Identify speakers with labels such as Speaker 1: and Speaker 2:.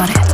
Speaker 1: got it.